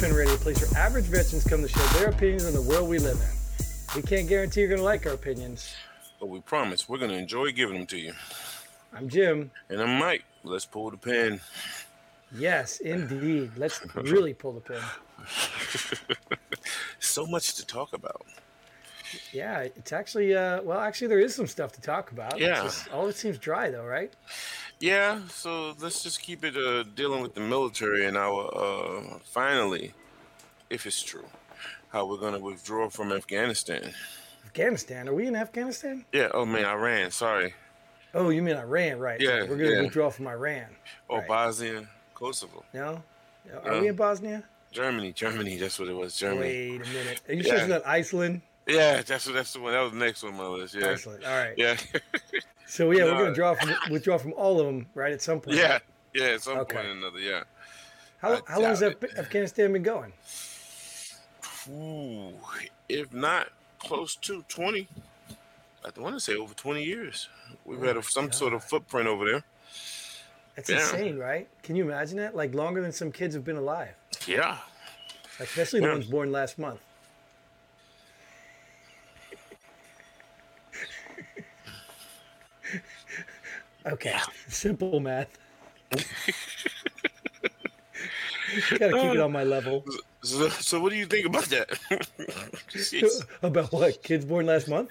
Welcome to Pull the Pin Radio, a place where average veterans come to share their opinions on the world we live in. We can't guarantee you're going to like our opinions. But we promise we're going to enjoy giving them to you. I'm Jim. And I'm Mike. Let's pull the pin. Yes, indeed. Let's really pull the pin. so much to talk about. Yeah, it's actually, uh, well, actually, there is some stuff to talk about. Yeah. Just, all it seems dry, though, right? Yeah, so let's just keep it uh, dealing with the military and our, uh, finally, if it's true, how we're going to withdraw from Afghanistan. Afghanistan? Are we in Afghanistan? Yeah, oh man, Iran, sorry. Oh, you mean Iran, right? Yeah, We're going to yeah. withdraw from Iran. Or Right. Bosnia, Kosovo. No? Are No. we in Bosnia? Germany, Germany, that's what it was, Germany. Wait a minute. Are you sure it's not Iceland? Yeah, that's that's the one. That was the next one on my list. Yeah. Iceland. All right. Yeah. So yeah, we're going to draw from withdraw from all of them, right? At some point. yeah. Yeah, at some Okay. point or another, yeah. How, I how long has Afghanistan been going? Ooh, if not close to 20, I want to say over 20 years. We've had a, oh some sort of footprint over there. That's Yeah. insane, right? Can you imagine that? Like longer than some kids have been alive, Yeah. especially the Yeah. ones born last month. Okay, simple math. Gotta keep it on my level. So, so what do you think about that? About what? Kids born last month?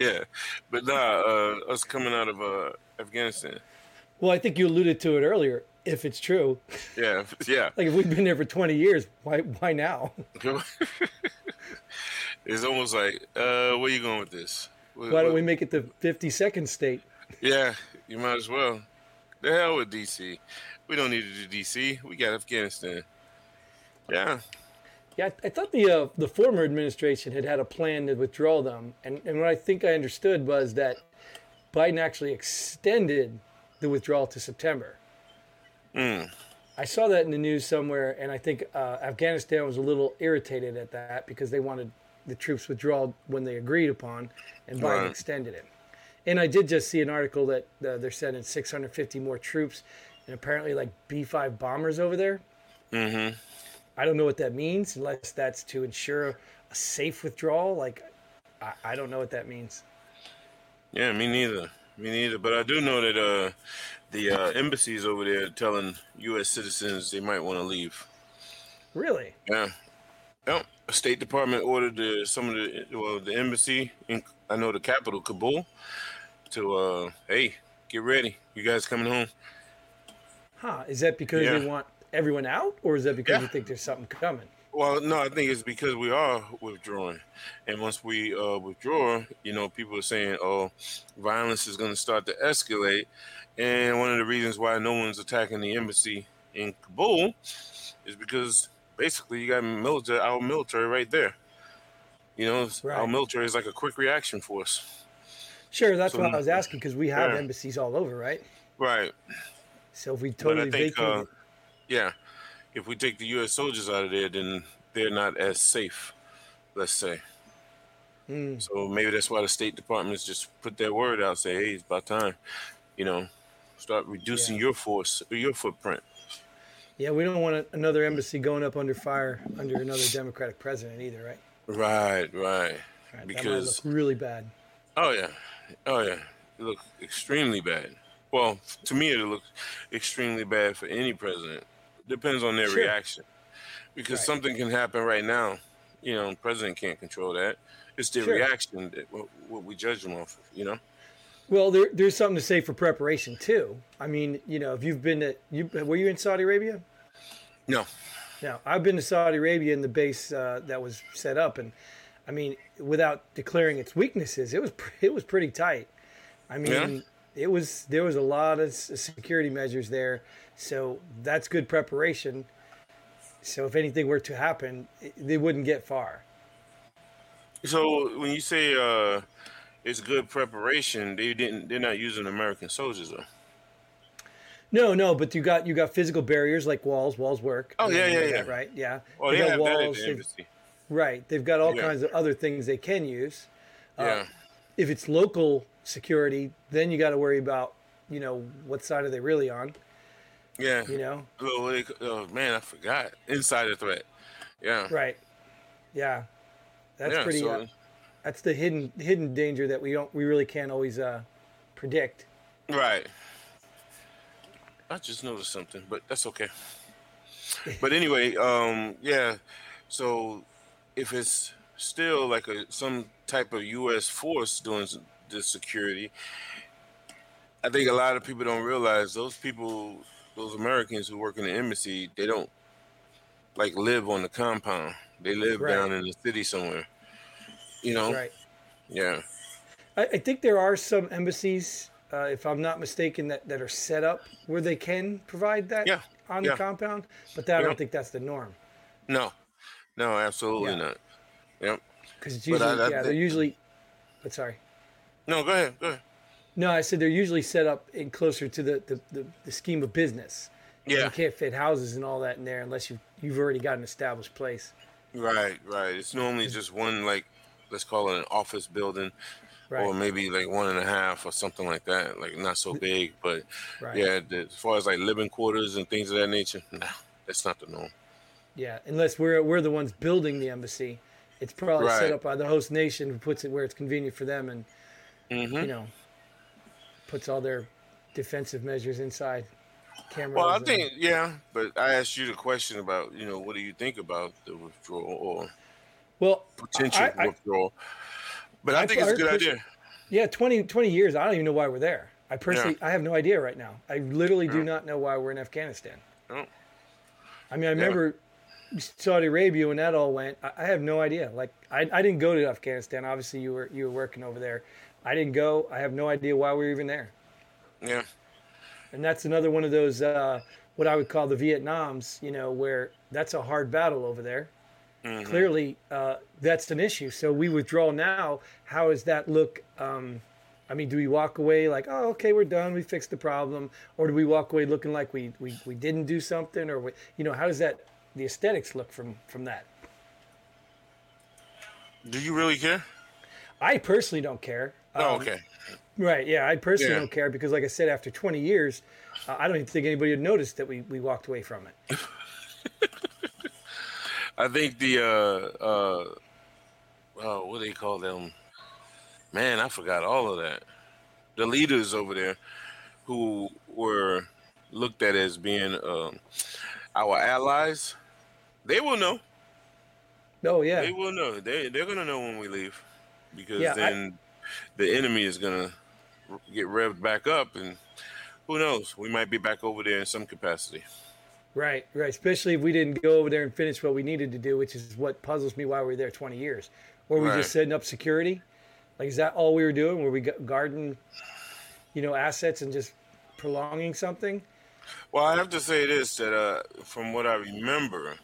yeah. But nah, uh, us coming out of uh, Afghanistan. Well, I think you alluded to it earlier. If it's true, Yeah. Yeah. like if we've been there for 20 years, why why now? it's almost like, uh, where you going with this? What- Why don't what- we make it the 52nd state? Yeah, you might as well. The hell with DC. We don't need to do DC. We got Afghanistan. Yeah. Yeah, I I thought the uh, the former administration had had a plan to withdraw them, and and what I think I understood was that Biden actually extended the withdrawal to September. Mm. I saw that in the news somewhere, and I think uh, Afghanistan was a little irritated at that because they wanted the troops withdrawal when they agreed upon, and Biden Right. extended it. And I did just see an article that uh, they're sending 650 more troops, and apparently like B-5 bombers over there. Mm-hmm. I don't know what that means, unless that's to ensure a safe withdrawal. Like, I, I don't know what that means. Yeah, me neither. Me neither. But I do know that uh, the uh, embassies over there are telling U.S. citizens they might want to leave. Really? Yeah. Yep. State Department ordered the, some of the well, the embassy in I know the capital, Kabul, to uh, hey, get ready. You guys coming home? Huh? Is that because Yeah. they want everyone out, or is that because Yeah. you think there's something coming? Well, no, I think it's because we are withdrawing, and once we uh, withdraw, you know, people are saying, "Oh, violence is going to start to escalate," and one of the reasons why no one's attacking the embassy in Kabul is because basically you got military, our military right there. You know, it's- our military is like a quick reaction force. Sure, that's So- what I was asking because we have Yeah. embassies all over, right? Right. So if we totally think, vacate, uh, yeah, if we take the U.S. soldiers out of there, then they're not as safe. Let's say. Hmm. So maybe that's why the State Department's just put that word out, say, "Hey, it's about time," you know, start reducing Yeah. your force, or your footprint. yeah, we don't want another embassy going up under fire under another Democratic president either, right? Right, right. right Because look really bad. Oh yeah, oh yeah, it look extremely bad. Well, to me, it look extremely bad for any president. Depends on their Sure. reaction, because Right. something can happen right now. You know, the president can't control that. It's their Sure. reaction that what, what we judge them off. of, You know. Well, there, there's something to say for preparation too. I mean, you know, if you've been to, you were you in Saudi Arabia? No. Now, I've been to Saudi Arabia in the base uh, that was set up, and I mean, without declaring its weaknesses, it was it was pretty tight. I mean, Yeah. it was there was a lot of security measures there, so that's good preparation. So if anything were to happen, they wouldn't get far. So when you say uh, it's good preparation, they didn't. They're not using American soldiers though. No, no, but you got you got physical barriers like walls. Walls work. Oh, yeah, yeah, yeah. Right. Yeah. Oh, They they got that at walls, the they've- embassy. Right. They've got all Yeah. kinds of other things they can use. Yeah. If it's local security, then you got to worry about, you know, what side are they really on? Yeah. You know. Oh, what they ca- oh, man, I forgot. Insider threat. Yeah. Right. Yeah. That's yeah. pretty. so, uh, that's the hidden hidden danger that we don't we really can't always uh, predict. right. I just noticed something, but that's okay. But anyway, um, yeah. So if it's still like a some type of U.S. force doing the security, I think a lot of people don't realize those people, those Americans who work in the embassy, they don't like live on the compound. They live Right. down in the city somewhere. You know? Right. Yeah. I, I think there are some embassies, uh, if I'm not mistaken, that, that are set up where they can provide that Yeah, on yeah. the compound, but that, I don't think that's the norm. No. No, absolutely Yeah. not. Yep. Because it's But I- usually, I yeah, they're usually. But sorry. No, go ahead. Go ahead. No, I said they're usually set up in closer to the, the, the, the scheme of business. Yeah. You can't fit houses and all that in there unless you you've already got an established place. Right, right. It's normally just one like let's call it an office building Right. or maybe like one and a half or something like that. Like not so big, but right. yeah, the, as far as like living quarters and things of that nature, nah, that's not the norm. Yeah, unless we're we're the ones building the embassy, it's probably Right. set up by the host nation who puts it where it's convenient for them, and hmm you know, puts all their defensive measures inside. Cameras. Well, I and- think yeah, but I asked you the question about you know what do you think about the withdrawal or Well, potential I- I- withdrawal? But I, I- think it's a good idea. yeah, 20, 20 years. I don't even know why we're there. I personally, I have no idea right now. I literally do not know why we're in Afghanistan. No. I mean, I remember Saudi Arabia when that all went. I, I have no idea. Like, I, I didn't go to Afghanistan. Obviously, you were you were working over there. I didn't go. I have no idea why we were even there. Yeah, And that's another one of those uh, what I would call the Vietnams. You know, where that's a hard battle over there. Mhm. Clearly, uh, that's an issue. So we withdraw now. How does that look? Um, I mean, do we walk away like, oh, okay, we're done, we fixed the problem, or do we walk away looking like we we, we didn't do something, or we, you know, how does that the aesthetics look from from that? Do you really care? I personally don't care. Oh, Um, okay. Right. Yeah, I personally Yeah. don't care because, like I said, after 20 years, uh, I don't even think anybody would notice that we, we walked away from it. I think the uh uh oh, what do they call them? Man, I forgot all of that. The leaders over there who were looked at as being um, our allies, they will know. Oh yeah. They will know. They they're gonna know when we leave, because Yeah, I- then the enemy is gonna get revved back up, and who knows? We might be back over there in some capacity. Right, right. Especially if we didn't go over there and finish what we needed to do, which is what puzzles me why we were there 20 years. Or we Right. just setting up security? Like, is that all we were doing? Were we gu- guarding, you know, assets and just prolonging something? Well, I have to say this that uh, from what I remember,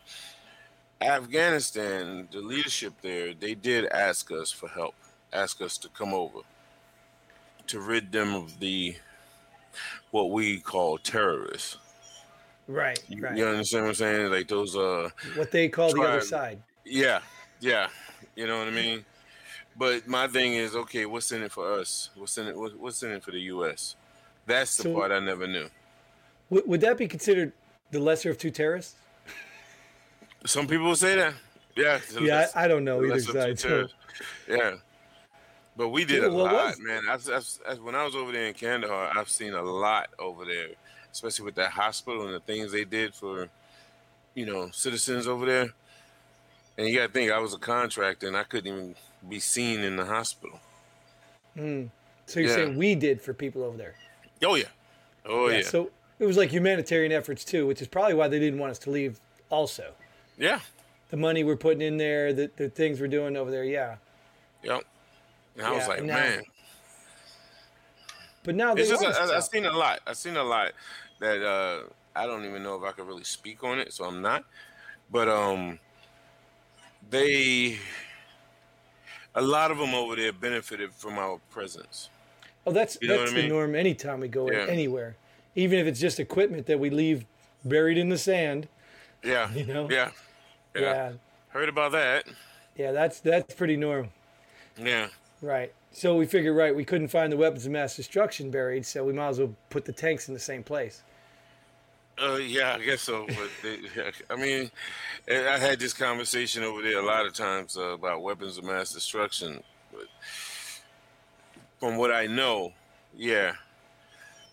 Afghanistan, the leadership there, they did ask us for help, ask us to come over to rid them of the what we call terrorists. Right, You, right. you understand what I'm saying? Like those uh What they call the other side. yeah, yeah. You know what I mean? But my thing is, okay, what's in it for us? What's in it? What's in it for the U.S.? That's the So- part I never knew. Would, would that be considered the lesser of two terrorists? Some people will say that. Yeah. Yeah, I, I don't know either lesser of two side. So. Yeah. But we did Yeah, a lot, was- man. I've, I've, I've- when I was over there in Kandahar, I've seen a lot over there, especially with that hospital and the things they did for, you know, citizens over there. And you got to think, I was a contractor and I couldn't even be seen in the hospital. Mm. So you're Yeah. saying we did for people over there? Oh, yeah. Oh, yeah. So it was like humanitarian efforts too, which is probably why they didn't want us to leave. Also, yeah. the money we're putting in there, the, the things we're doing over there, yeah. Yep. And I was like, now- man. But now It's just, I, I've seen a lot. I've seen a lot that uh, I don't even know if I could really speak on it, so I'm not. But um, they, a lot of them over there benefited from our presence. Oh, that's You know that's I the mean? norm anytime we go Yeah. anywhere, even if it's just equipment that we leave buried in the sand. Yeah, You know? yeah, yeah, Yeah, Heard about that? yeah, that's that's pretty normal, Yeah, right? So we figured, right, we couldn't find the weapons of mass destruction buried, so we might as well put the tanks in the same place. Uh, yeah, I guess so. But they, I mean, I had this conversation over there a lot of times uh, about weapons of mass destruction. But from what I know, yeah,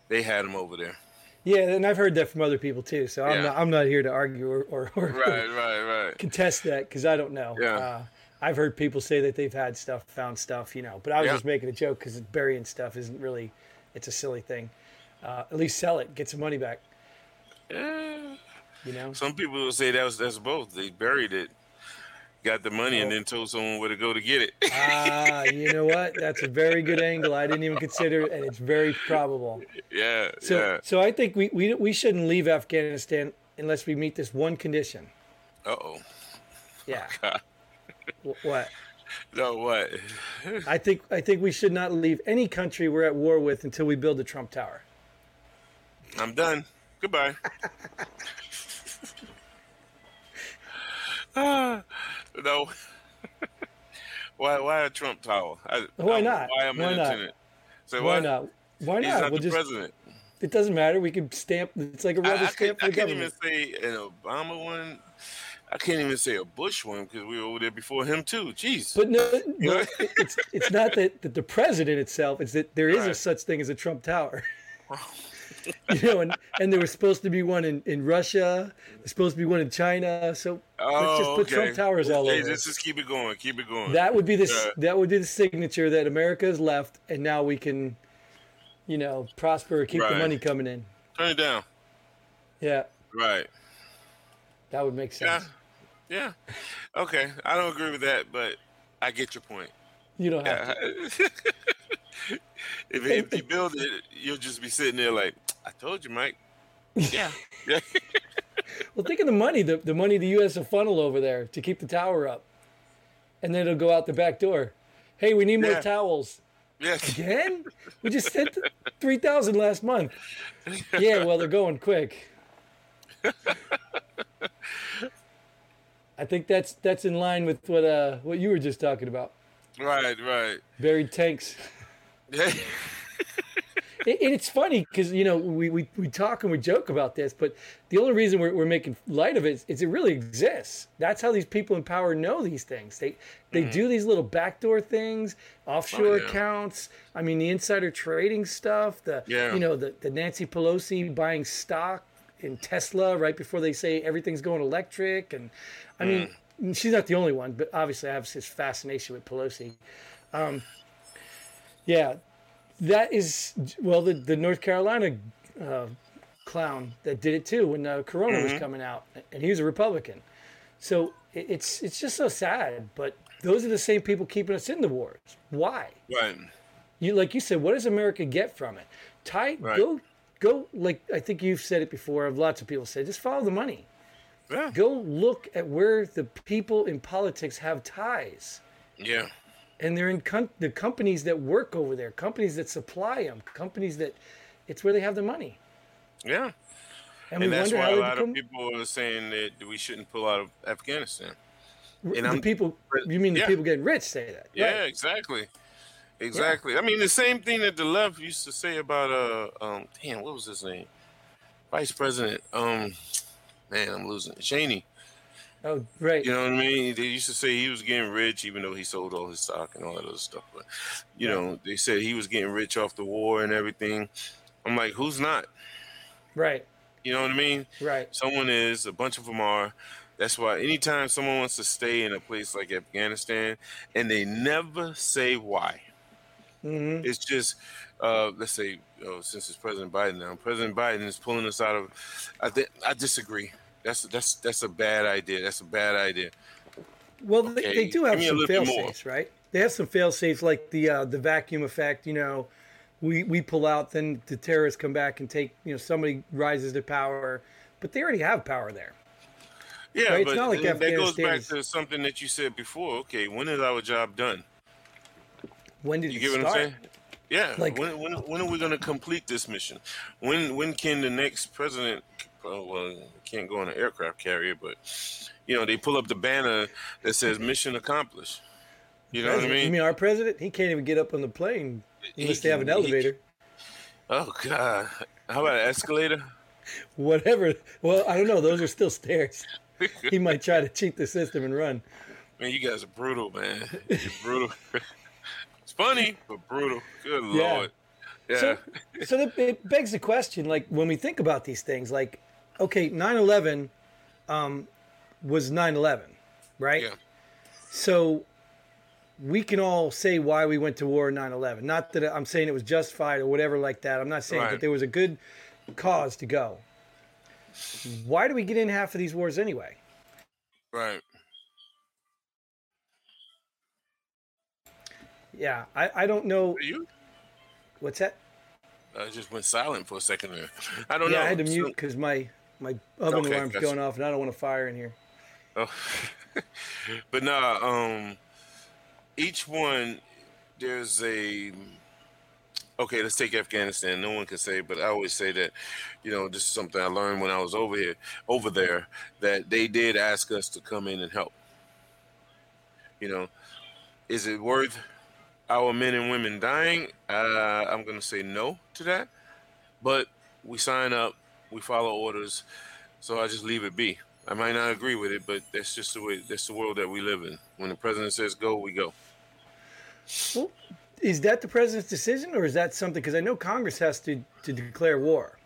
they had them over there. Yeah, and I've heard that from other people too. So I'm Yeah. not I'm not here to argue or, or, or Right, right, right. contest that because I don't know. Yeah. Uh, I've heard people say that they've had stuff, found stuff, you know. But I was Yeah. just making a joke because burying stuff isn't really. It's a silly thing. Uh, at least sell it, get some money back. Yeah. You know. Some people will say that was that's both. They buried it, got the money, and Oh. then told someone where to go to get it. Ah, you know what? That's a very good angle. I didn't even consider, it, and it's very probable. yeah, So, yeah. so I think we, we we shouldn't leave Afghanistan unless we meet this one condition. Uh oh. Yeah. Wh- what? No, what? I think I think we should not leave any country we're at war with until we build the Trump Tower. I'm done. Goodbye. Ah, no. why? Why a Trump Tower? I, Why I- not? Why am Why not? So Why what? not? Why He's not? not We'll the just. president. It doesn't matter. We can stamp. It's like a rubber I, stamp could, for I the can't even say an Obama one. I can't even say a Bush one because we were over there before him too. Jeez. But no, no it's it's not that, that the president itself. It's that there is a such thing as a Trump Tower. you know, and, and there was supposed to be one in, in Russia. There's supposed to be one in China. So let's just oh, put okay. Trump Towers all over. Let's just keep it going. Keep it going. That would be the Yeah. Uh, that would be the signature that America has left, and now we can, you know, prosper, keep the money coming in. Turn it down. Yeah, Right. that would make Yeah. sense. Yeah. Okay. I don't agree with that, but I get your point. You don't have Yeah. to. if, if you build it, you'll just be sitting there like, I told you, Mike. Yeah. yeah. Well, think of the money, the, the money the U.S. will funnel over there to keep the tower up, and then it'll go out the back door. Hey, we need more towels. Yes. Again? We just sent three thousand last month. Yeah, well, they're going quick. I think that's that's in line with what uh what you were just talking about. Right, right. Buried tanks. Yeah. It, and it's funny because you know we, we, we talk and we joke about this, but the only reason we're, we're making light of it is, is it really exists. That's how these people in power know these things. They they do these little backdoor things, offshore Mm-hmm. Oh, yeah. accounts. I mean, the insider trading stuff. The Yeah. you know the, the Nancy Pelosi buying stock in Tesla right before they say everything's going electric. And I Mm. mean, she's not the only one, but obviously I have this fascination with Pelosi. Um, yeah, that is well the the North Carolina uh, clown that did it too when uh, Corona Mm-hmm. was coming out, and he was a Republican. So it, it's it's just so sad, but those are the same people keeping us in the wars. Why? Right. You like you said, what does America get from it? Ty, Right. go go like I think you've said it before. Lots of people say, just follow the money. Yeah. Go look at where the people in politics have ties Yeah. And they're in com- the companies that work over there, companies that supply them, companies that it's where they have the money. Yeah. And, And that's wonder why a lot become of people are saying that we shouldn't pull out of Afghanistan. and the I'm- people. You mean the yeah. people getting rich say that? Yeah, Right. exactly. Exactly. I mean, the same thing that the left used to say about uh um damn, what was his name? Vice President. Um, man, I'm losing it. Cheney. Oh, right. You know what I mean? They used to say he was getting rich, even though he sold all his stock and all that other stuff. But you know, they said he was getting rich off the war and everything. I'm like, who's not? Right. You know what I mean? Right. Someone is, a bunch of them are. That's why anytime someone wants to stay in a place like Afghanistan and they never say why, hmm it's just, uh, let's say, uh, since it's President Biden now, President Biden is pulling us out of. I think I disagree. That's that's that's a bad idea. That's a bad idea. Well, they, Okay, they do have give me a some fail safes, right? They have some fail safes like the uh, the vacuum effect. You know, we we pull out, then the terrorists come back and take. You know, somebody rises to power, but they already have power there. Yeah, Right, it's but not like that goes back to something that you said before. Okay, when is our job done? When did You it get what start? I'm saying? Yeah. Like- when, when when are we going to complete this mission? When when can the next president? Uh, well, can't go on an aircraft carrier, but you know they pull up the banner that says "Mission Accomplished." You know what I mean? You mean? our president? He can't even get up on the plane He unless they have an can- elevator. Oh God! How about an escalator? Whatever. Well, I don't know. Those are still stairs. He might try to cheat the system and run. Man, you guys are brutal, man. You're brutal. it's funny, but brutal. Good Yeah. lord. Yeah. So, so it begs the question, like when we think about these things, like, okay, 9/11 um, was 9/11, right? yeah. So we can all say why we went to war in 9/11. Not that I'm saying it was justified or whatever like that. I'm not saying Right. that there was a good cause to go. Why do we get in half of these wars anyway? Right. Yeah, I, I don't know. Are you? What's that? I just went silent for a second there. I don't Yeah, know. I had to mute because my my oven Okay, alarm's gotcha. going off and I don't want a fire in here. Oh. but nah, um, each one there's a okay. Let's take Afghanistan. No one can say, but I always say that you know this is something I learned when I was over here, over there, that they did ask us to come in and help. You know, is it worth our men and women dying? Uh, I'm gonna say no to that, but we sign up, we follow orders, so I just leave it be. I might not agree with it, but that's just the way. That's the world that we live in. When the president says go, we go. Well, is that the president's decision, or is that something? Because I know Congress has to to declare war.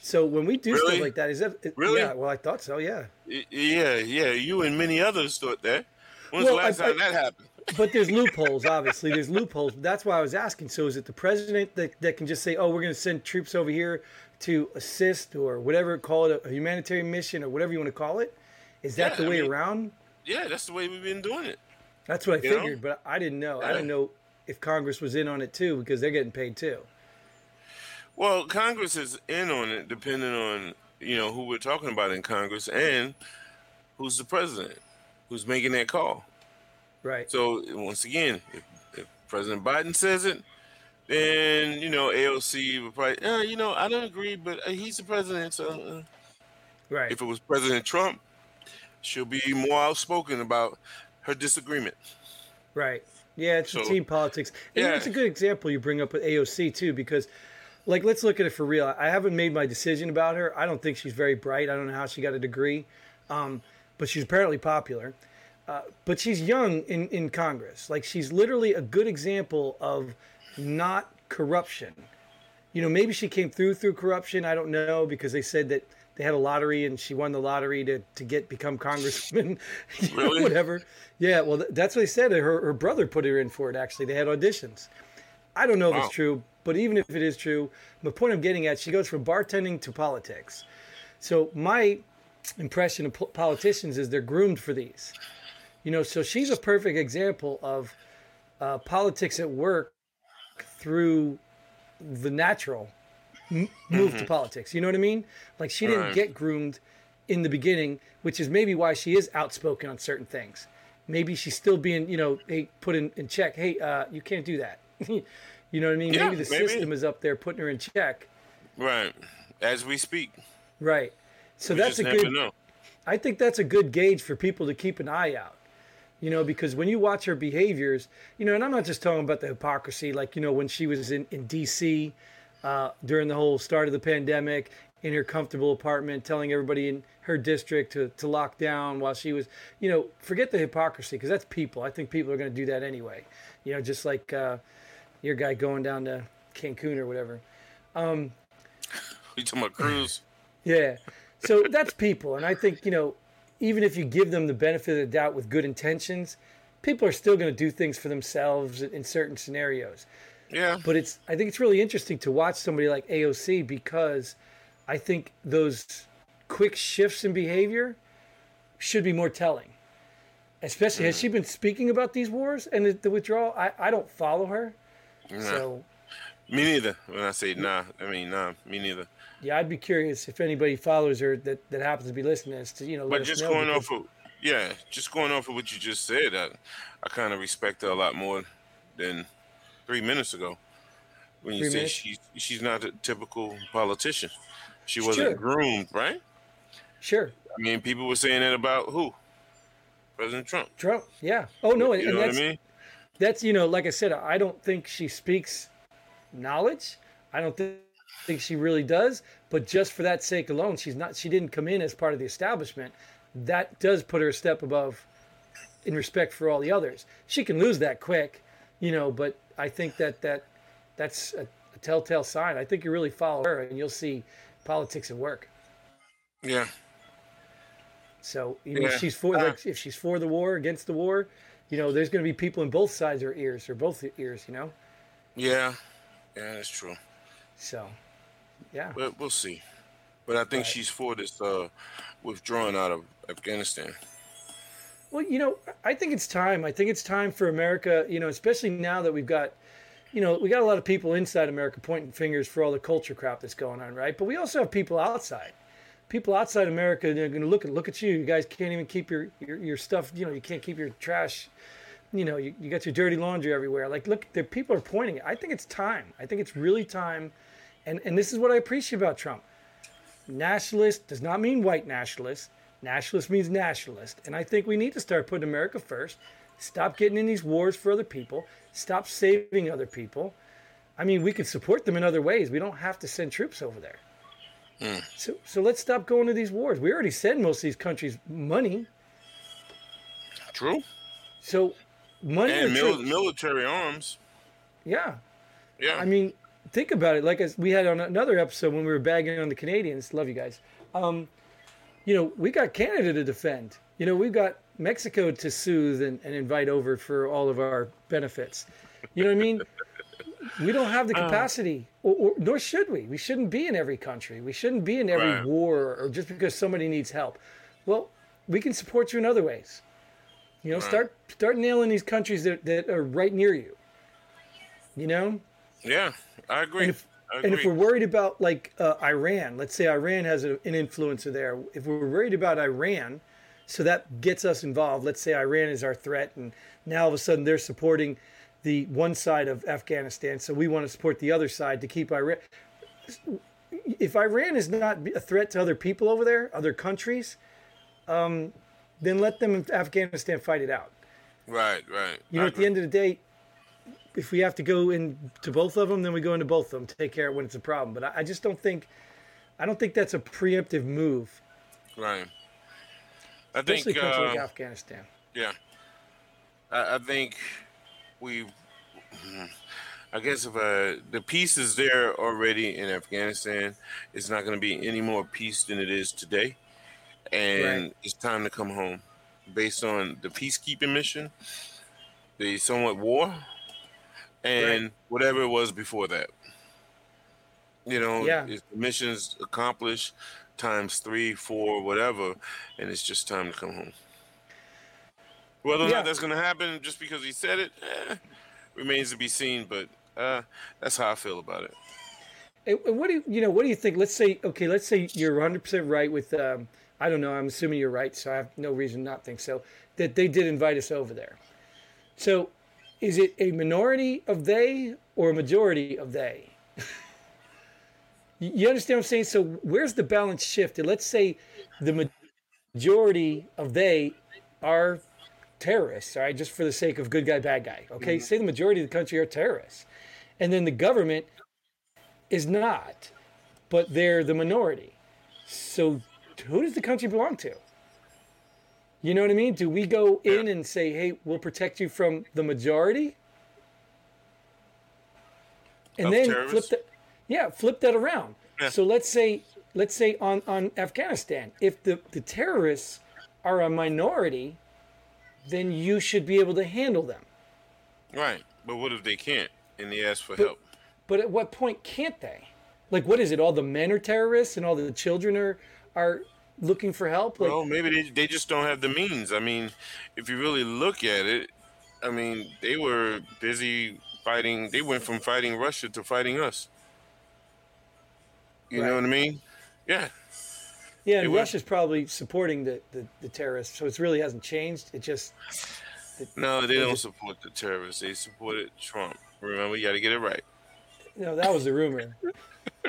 So when we do Really? stuff like that, is that it- Really? Yeah. Well, I thought so. Yeah. Yeah, yeah. You and many others thought that. When's Well, the last I- time that happened? But there's loopholes. Obviously, there's loopholes. That's why I was asking. So is it the president that, that can just say, "Oh, we're going to send troops over here to assist," or whatever, call it a humanitarian mission, or whatever you want to call it? Is that Yeah, the I way mean- around? Yeah, that's the way we've been doing it. That's what I You know? figured, but I didn't know. I didn't know if Congress was in on it too because they're getting paid too. Well, Congress is in on it, depending on you know who we're talking about in Congress and who's the president, who's making that call. Right. So once again, if, if President Biden says it, then you know AOC would probably, uh, you know, I don't agree, but uh, he's the president, so. Uh. right. If it was President Trump, she'll be more outspoken about her disagreement. Right. Yeah, it's the So- team politics. And Yeah. it's a good example you bring up with AOC too, because like let's look at it for real. I haven't made my decision about her. I don't think she's very bright. I don't know how she got a degree. Um, but she's apparently popular. Uh, but she's young in, in Congress. Like she's literally a good example of not corruption. You know, maybe she came through through corruption. I don't know because they said that they had a lottery and she won the lottery to, to get become congressman, You know, Really? Whatever. Yeah, well, that's what they said. Her, her brother put her in for it, actually. They had auditions. I don't know if Wow. it's true, but even if it is true, the point I'm getting at, she goes from bartending to politics. So my impression of po- politicians is they're groomed for these. You know, so she's a perfect example of uh, politics at work through the natural move to politics. You know what I mean? Like she didn't Right. get groomed in the beginning, which is maybe why she is outspoken on certain things. Maybe she's still being, you know, hey, put in, in check. Hey, uh, you can't do that. you know what I mean? Yeah, maybe the maybe. system is up there putting her in check. Right. As we speak. Right. So We that's a good. I think that's a good gauge for people to keep an eye out. You know, because when you watch her behaviors, you know, and I'm not just talking about the hypocrisy, like, you know, when she was in, in DC uh, during the whole start of the pandemic in her comfortable apartment, telling everybody in her district to, to lock down while she was, you know, forget the hypocrisy because that's people. I think people are going to do that anyway. You know, just like uh, your guy going down to Cancun or whatever. You talking about Cruz? Yeah. So that's people. And I think, you know, even if you give them the benefit of the doubt with good intentions, people are still going to do things for themselves in in certain scenarios. Yeah. But it's I think it's really interesting to watch somebody like AOC because I think those quick shifts in behavior should be more telling. Especially has mm. she been speaking about these wars and the, the withdrawal? I, I don't follow her. So Me neither. When I say nah, I mean nah. Me neither. Yeah, I'd be curious if anybody follows her that, that happens to be listening as to, you know, But just going because- off of yeah, just going off of what you just said, I, I kind of respect her a lot more than three minutes ago. When you minutes? she's she's not a typical politician, she wasn't Sure. groomed, right? Sure. I mean, people were saying that about who? President Trump. Trump. Yeah. Oh no, and, You and know what I that's mean? that's you know, like I said, I don't think she speaks knowledge. I don't thi- think she really does. But just for that sake alone, she's not. She didn't come in as part of the establishment. That does put her a step above, in respect for all the others. She can lose that quick, you know. But I think that that that's a, a telltale sign. I think you really follow her, and you'll see politics at work. Yeah. So even Yeah. if she's for Uh, like, if she's for the war against the war, you know, there's going to be people in both sides of her ears or both ears, you know. Yeah. Yeah, that's true. So, yeah, But we'll see. But I think Right. she's for this uh, withdrawing out of Afghanistan. well, you know, I think it's time. I think it's time for America, you know, especially now that we've got, you know, we got a lot of people inside America pointing fingers for all the culture crap that's going on, right? But we also have people outside. People outside America, they're going to look at look at you. You guys can't even keep your, your your stuff. You know, you can't keep your trash. You know, you, you got your dirty laundry everywhere. Like, look, the people are pointing. I think it's time. I think it's really time. And and this is what I appreciate about Trump. Nationalist does not mean white nationalist. Nationalist means nationalist. And I think we need to start putting America first. Stop getting in these wars for other people. Stop saving other people. I mean, we can support them in other ways. We don't have to send troops over there. Hmm. So, so let's stop going to these wars. We already send most of these countries money. True. So, money And mil- military arms. yeah. Yeah. I mean, think about it. Like as we had on another episode when we were bagging on the Canadians. Love you guys. Um, you know, we got Canada to defend. You know, we've got Mexico to soothe and, and invite over for all of our benefits. You know what I mean? We don't have the capacity, or, or nor should we. We shouldn't be in every country. We shouldn't be in every Right. war, or just because somebody needs help. Well, we can support you in other ways. You know, start start nailing these countries that, that are right near you. You know, yeah, I agree. and if, I and if we're worried about like uh, Iran, let's say Iran has a, an influencer there. If we're worried about Iran, so that gets us involved. Let's say Iran is our threat, and now all of a sudden they're supporting the one side of Afghanistan. So we want to support the other side to keep Iran. If Iran is not a threat to other people over there, other countries, um, then let them in Afghanistan fight it out. right, right. You know, at the end of the day, if we have to go into both of them, then we go into both of them to take care of when it's a problem. But I, I just don't think, I don't think that's a preemptive move, Right. I especially think, country like uh, Afghanistan. yeah. I, I think we, I guess if uh, the peace is there already in Afghanistan, it's not going to be any more peace than it is today. And Right. it's time to come home based on the peacekeeping mission, the somewhat war, and Right. whatever it was before that. You know, Yeah. mission's accomplished times three, four, whatever, and it's just time to come home. Whether or Yeah. not that's going to happen just because he said it eh, remains to be seen, but uh, that's how I feel about it. And- what do you, you know? What do you think? Let's say, okay, let's say you're 100 percent right with. Um, I don't know. I'm assuming you're right, so I have no reason not to think so. That they did invite us over there. So, is it a minority of they or a majority of they? You- understand what I'm saying? So, where's the balance shifted? Let's say the majority of they are terrorists, all right, just for the sake of good guy, bad guy. Okay, mm-hmm. say the majority of the country are terrorists, and then the government is not, but they're the minority. So, who does the country belong to? You know what I mean? Do we go in and say, "Hey, we'll protect you from the majority," and Of then flip that? Yeah, flip that around. Yeah. So let's say, let's say on on Afghanistan, if the the terrorists are a minority, then you should be able to handle them. Right. But what if they can't and they ask for But- help? But at what point can't they? Like, what is it? All the men are terrorists, and all the children are are looking for help. Like, well, maybe they, they just don't have the means. I mean, if you really look at it, I mean, they were busy fighting. They went from fighting Russia to fighting us. You know what I mean? Yeah. yeah, and Russia's probably supporting the, the the terrorists, so it really hasn't changed. It just No, they They don't just- support the terrorists. They supported Trump. Remember, you got to get it right. No, that was the rumor.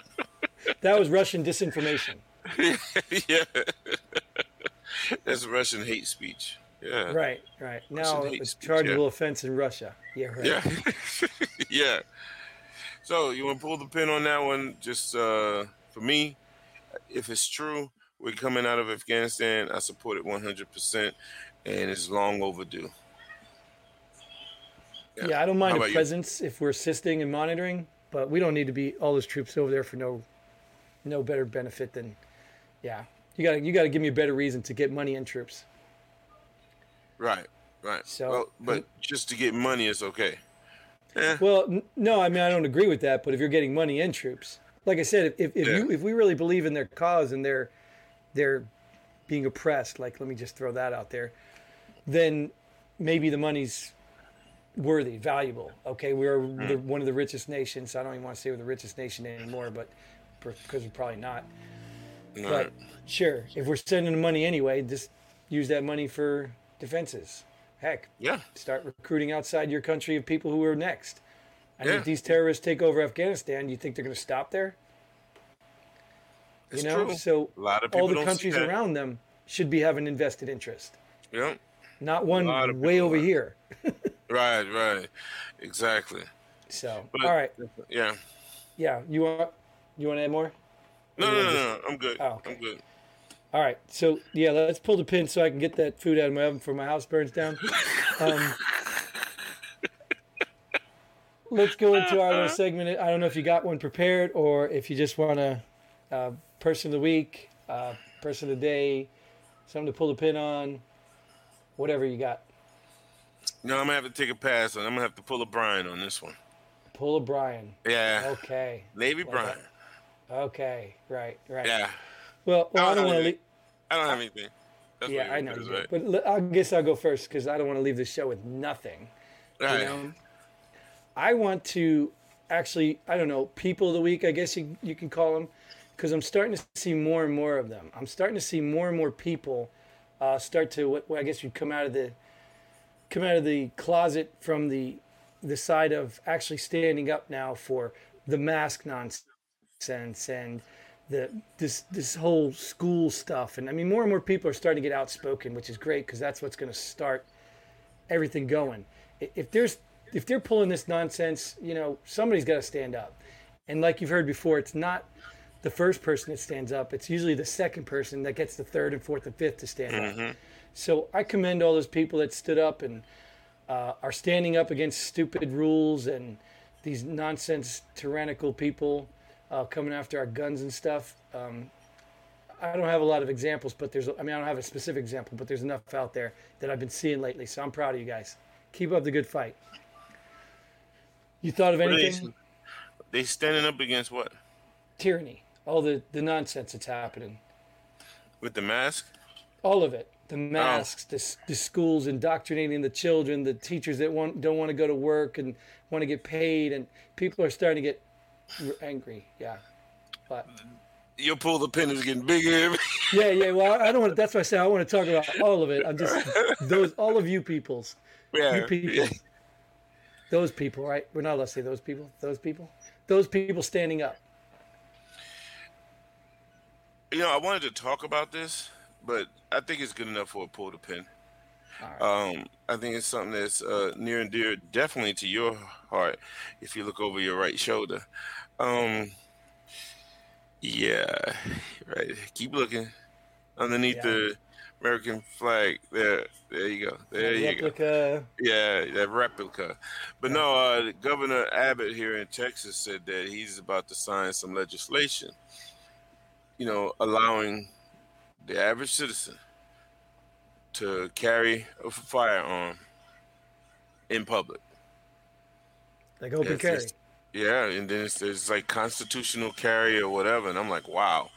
that was Russian disinformation. yeah. That's Russian hate speech. Yeah. Right, right. Now it's chargeable yeah. offense in Russia. Yeah, right. Yeah. yeah. So you want to pull the pin on that one? Just uh, for me, if it's true, we're coming out of Afghanistan. I support it 100%, and it's long overdue. Yeah, yeah I don't mind a presence you? if we're assisting and monitoring, but we don't need to be all those troops over there for no, no better benefit than, yeah. You got you got to give me a better reason to get money and troops. Right, right. So, well, but just to get money is okay. Eh. Well, no, I mean I don't agree with that. But if you're getting money and troops, like I said, if, if, yeah. you if we really believe in their cause and they're they're being oppressed, like let me just throw that out there, then maybe the money's worthy, valuable. Okay, we're mm. one of the richest nations. I don't even want to say we're the richest nation anymore, but because we're probably not. But sure, if we're sending the money anyway, just use that money for defenses. Heck, yeah. Start recruiting outside your country of people who are next. And yeah. if these terrorists take over Afghanistan, you think they're going to stop there? It's you know, true. so a lot of all the countries around them should be having invested interest. Yeah. Not one way over are. here. right, right, exactly. So, but, all right. Yeah. Yeah. You want you want to add more? No, no, no, no, I'm good. Oh, okay. I'm good. All right. So yeah, let's pull the pin so I can get that food out of my oven before my house burns down. Um, let's go into our little segment. I don't know if you got one prepared or if you just want to uh, person of the week, uh, person of the day, something to pull the pin on, whatever you got. No, I'm gonna have to take a pass, and I'm gonna have to pull a Brian on this one. Pull a Brian. Yeah. Okay. Navy like Brian. That. Okay. Right. Right. Yeah. Well, well I, don't want to. I don't have anything. That's yeah, I know. Is, right? But I guess I'll go first because I don't want to leave the show with nothing. Right. You know? I want to actually, I don't know, people of the week, I guess you, you can call them, because I'm starting to see more and more of them. I'm starting to see more and more people uh, start to, what I guess you come out of the, come out of the closet from the, the side of actually standing up now for the mask nonsense and the this this whole school stuff. And i mean more and more people are starting to get outspoken which is great because that's what's going to start everything going. If there's if they're pulling this nonsense you know somebody's got to stand up. And like you've heard before it's not the first person that stands up it's usually the second person that gets the third and fourth and fifth to stand mm-hmm. up so i commend all those people that stood up and uh, are standing up against stupid rules and these nonsense tyrannical people uh, coming after our guns and stuff. Um, I don't have a lot of examples, but there's, I mean, I don't have a specific example, but there's enough out there that I've been seeing lately. So I'm proud of you guys. Keep up the good fight. You thought of anything? They, they standing up against what? Tyranny. All the, the nonsense that's happening. With the mask? All of it. The oh. masks, oh. the, the schools indoctrinating the children, the teachers that want, don't want to go to work and want to get paid, and people are starting to get angry, yeah. But your pull the pin is getting bigger. yeah, yeah. Well, I don't want. To, That's why I say I want to talk about all of it. I'm just those all of you peoples. Yeah, you people. Yeah. Those people, right? We're not allowed to say those people. Those people. Those people standing up. You know, I wanted to talk about this, but I think it's good enough for a pull the pin. Right. Um, I think it's something that's uh, near and dear, definitely to your heart. If you look over your right shoulder, um, yeah, right. Keep looking underneath yeah. the American flag. There, there you go. There you replica. go. Yeah, that replica. But yeah. no, uh, Governor Abbott here in Texas said that he's about to sign some legislation. You know, allowing the average citizen to carry a firearm in public. Like open it's, carry. It's, yeah, and then it's, it's like constitutional carry or whatever, and I'm like, wow,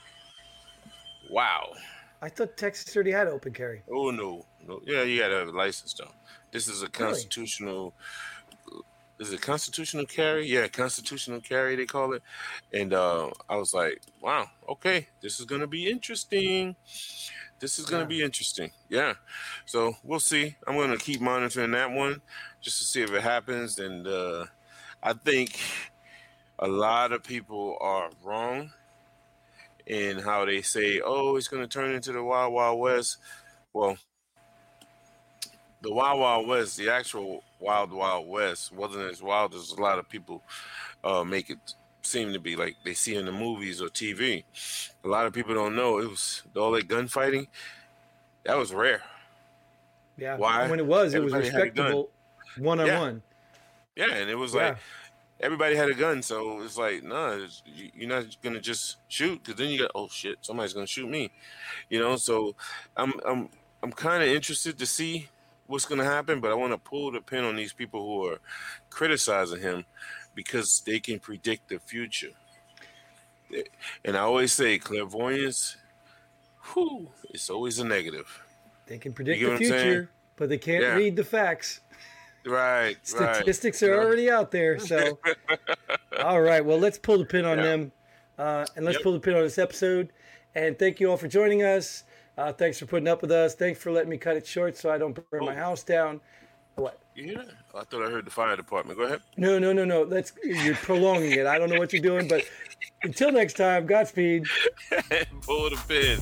wow. I thought Texas already had open carry. Oh no, no, yeah, you gotta have a license though. This is a constitutional. Really? Is it constitutional carry? Yeah, constitutional carry they call it. And uh, I was like, wow, okay, this is gonna be interesting. This is going to yeah. be interesting. Yeah. So we'll see. I'm going to keep monitoring that one just to see if it happens. And uh, I think a lot of people are wrong in how they say, oh, it's going to turn into the Wild Wild West. Well, the Wild Wild West, the actual Wild Wild West, wasn't as wild as a lot of people uh, make it seem to be like they see in the movies or TV. A lot of people don't know it was all that gunfighting. That was rare. Yeah. Why? And when it was, it was Everybody had a gun. respectable, one on one. Yeah, and it was Yeah. like everybody had a gun, so it's like, nah, it's, you- you're not gonna just shoot because then you got, oh shit, somebody's gonna shoot me, you know. So I'm I'm I'm kind of interested to see what's gonna happen, but I want to pull the pin on these people who are criticizing him because they can predict the future. And I always say clairvoyance, whew, it's always a negative. They can predict the future, but they can't Yeah. read the facts. Right, right. Statistics You are already out there. So, all right. Well, let's pull the pin on Yeah. them, uh, and let's Yep. pull the pin on this episode. And thank you all for joining us. Uh, thanks for putting up with us. Thanks for letting me cut it short so I don't burn my Oh. house down. What? Yeah, I thought I heard the fire department. Go ahead. No, no, no, no. Let's. You're prolonging it. I don't know what you're doing, but until next time, Godspeed. Pull the pin.